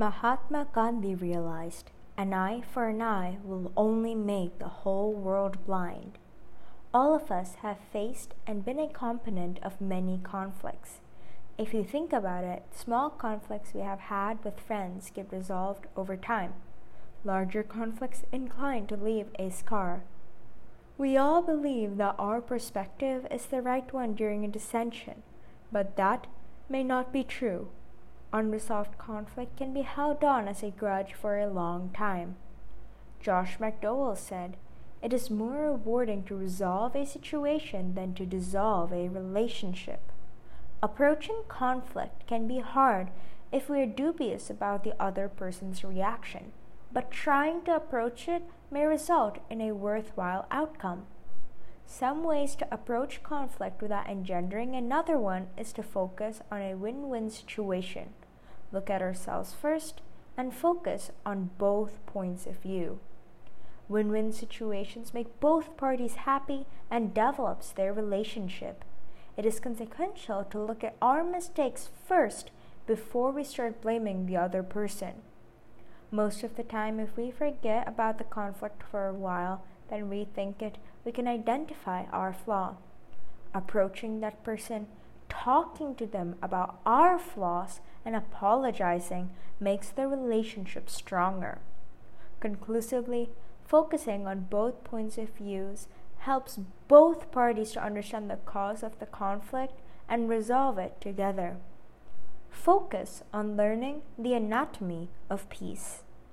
Mahatma Gandhi realized an eye for an eye will only make the whole world blind. All of us have faced and been a component of many conflicts. If you think about it, small conflicts we have had with friends get resolved over time. Larger conflicts incline to leave a scar. We all believe that our perspective is the right one during a dissension, but that may not be true. Unresolved conflict can be held on as a grudge for a long time. Josh McDowell said, It is more rewarding to resolve a situation than to dissolve a relationship. Approaching conflict can be hard if we are dubious about the other person's reaction, but trying to approach it may result in a worthwhile outcome. Some ways to approach conflict without engendering another one is to focus on a win win situation, look at ourselves first, and focus on both points of view. Win win situations make both parties happy and develops their relationship. It is consequential to look at our mistakes first before we start blaming the other person. Most of the time, if we forget about the conflict for a while, then rethink it we can identify our flaw. Approaching that person, talking to them about our flaws, and apologizing makes the relationship stronger. Conclusively, focusing on both points of views helps both parties to understand the cause of the conflict and resolve it together. Focus on learning the anatomy of peace.